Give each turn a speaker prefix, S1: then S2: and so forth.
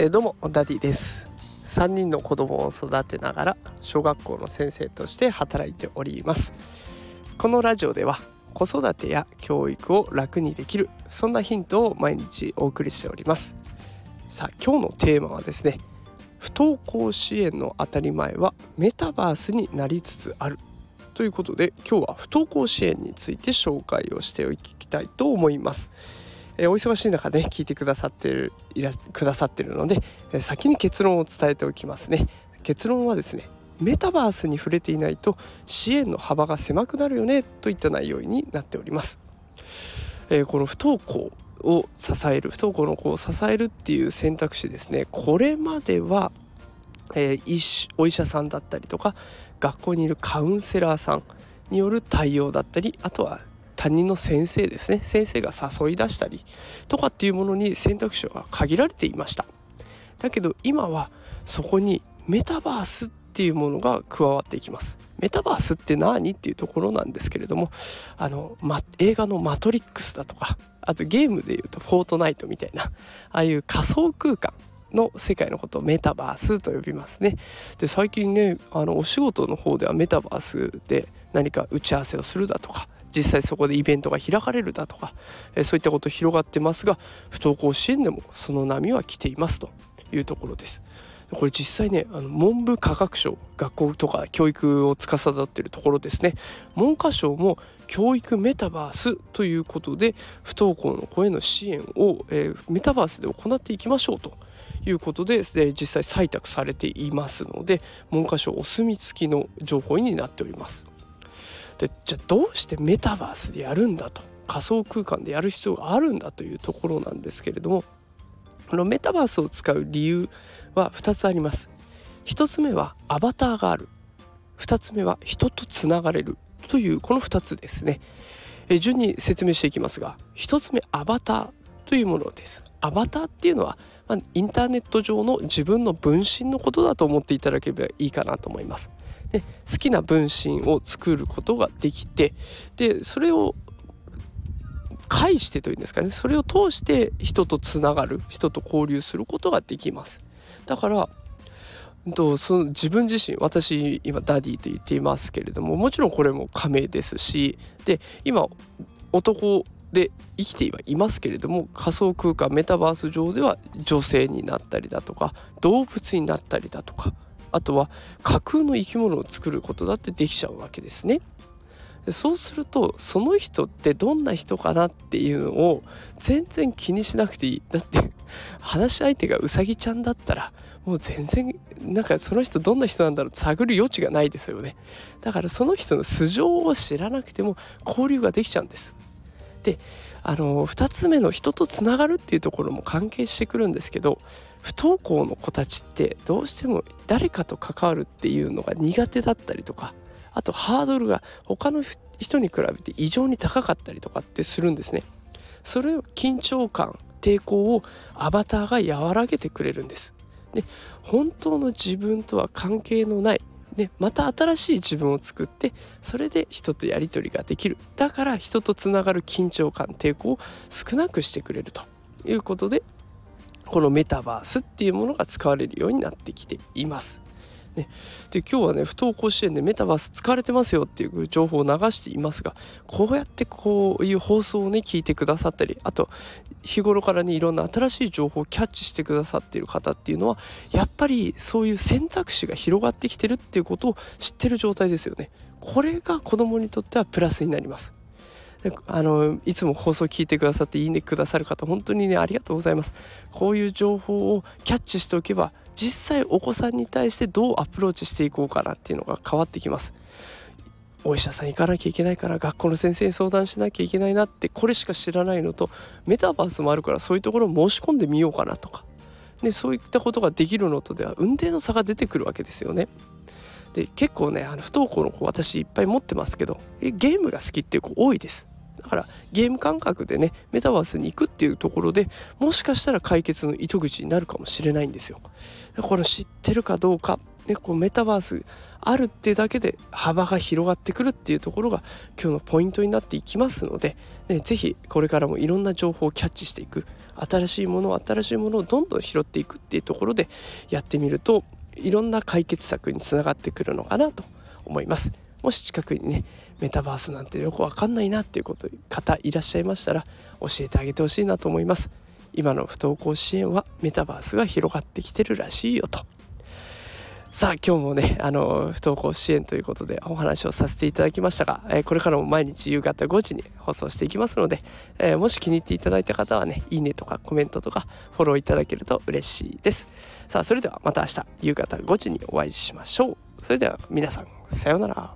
S1: えー、どうもダディです。3人の子供を育てながら小学校の先生として働いております。このラジオでは子育てや教育を楽にできるそんなヒントを毎日お送りしております。さあ今日のテーマはですね不登校支援の当たり前はメタバースになりつつある。ということで今日は不登校支援について紹介をしておきたいと思います。えお忙しい中、ね、聞いてくださってるいらくださってるので、え先に結論を伝えておきますね。結論はですねメタバースに触れていないと支援の幅が狭くなるよねといった内容になっております、えー、この不登校を支える不登校の子を支えるっていう選択肢ですねこれまでは、えー、お医者さんだったりとか学校にいるカウンセラーさんによる対応だったりあとは担任の先生ですね。先生が誘い出したりとかっていうものに選択肢は限られていました。だけど今はそこにメタバースっていうものが加わっていきます。メタバースって何っていうところなんですけれどもあの、ま、映画の「マトリックス」だとかあとゲームでいうと「フォートナイト」みたいなああいう仮想空間の世界のことをメタバースと呼びますね。で最近ねあのお仕事の方ではメタバースで何か打ち合わせをするだとか実際そこでイベントが開かれるだとか、えそういったこと広がってますが不登校支援でもその波は来ていますというところです。これ実際ねあの文部科学省学校とか教育を司っているところですね文科省も教育メタバースということで不登校の子への支援を、えー、メタバースで行っていきましょうということで、えー、実際採択されていますので文科省お墨付きの情報になっております。でじゃあどうしてメタバースでやるんだと仮想空間でやる必要があるんだというところなんですけれどもこのメタバースを使う理由は2つあります。1つ目はアバターがある2つ目は人とつながれるというこの2つですね。え順に説明していきますが1つ目アバターというものです。アバターっていうのは、まあ、インターネット上の自分の分身のことだと思っていただければいいかなと思います。で好きな分身を作ることができてでそれを介してというんですかね。それを通して人とつながる人と交流することができます。だからとその自分自身私今ダディと言っていますけれどももちろんこれも仮名ですしで今男で生きてはいますけれども仮想空間メタバース上では女性になったりだとか動物になったりだとかあとは架空の生き物を作ることだってできちゃうわけですね。そうするとその人ってどんな人かなっていうのを全然気にしなくていい。だって話し相手がうさぎちゃんだったらもう全然なんかその人どんな人なんだろう。探る余地がないですよね。だからその人の素性を知らなくても交流ができちゃうんです。であの2つ目の人とつながるっていうところも関係してくるんですけど不登校の子たちってどうしても誰かと関わるっていうのが苦手だったりとかあとハードルが他の人に比べて異常に高かったりとかってするんですね。それを緊張感抵抗をアバターが和らげてくれるんです。で本当の自分とは関係のないね、また新しい自分を作ってそれで人とやり取りができるだから人とつながる緊張感抵抗を少なくしてくれるということでこのメタバースっていうものが使われるようになってきています。ね、で今日はね不登校支援でメタバース使われてますよっていう情報を流していますがこうやってこういう放送をね聞いてくださったりあと日頃からねいろんな新しい情報をキャッチしてくださっている方っていうのはやっぱりそういう選択肢が広がってきてるっていうことを知ってる状態ですよね。これが子供にとってはプラスになります。あのいつも放送聞いてくださっていいねくださる方本当にねありがとうございますこういう情報をキャッチしておけば実際お子さんに対してどうアプローチしていこうかなっていうのが変わってきますお医者さん行かなきゃいけないから学校の先生に相談しなきゃいけないなってこれしか知らないのとメタバースもあるからそういうところを申し込んでみようかなとかでそういったことができるのとでは運転の差が出てくるわけですよね。で結構ねあの不登校の子私いっぱい持ってますけどゲームが好きっていう子多いです。だからゲーム感覚でねメタバースに行くっていうところでもしかしたら解決の糸口になるかもしれないんですよ。これ知ってるかどうかね、こうメタバースあるっていうだけで幅が広がってくるっていうところが今日のポイントになっていきますので、ね、ぜひこれからもいろんな情報をキャッチしていく新しいものを新しいものをどんどん拾っていくっていうところでやってみるといろんな解決策につながってくるのかなと思います。もし近くにねメタバースなんてよくわかんないなっていうこと方いらっしゃいましたら教えてあげてほしいなと思います。今の不登校支援はメタバースが広がってきてるらしいよと。さあ今日もねあの不登校支援ということでお話をさせていただきましたが、えー、これからも毎日夕方5時に放送していきますので、えー、もし気に入っていただいた方はねいいねとかコメントとかフォローいただけると嬉しいですさあそれではまた明日夕方5時にお会いしましょうそれでは皆さんさようなら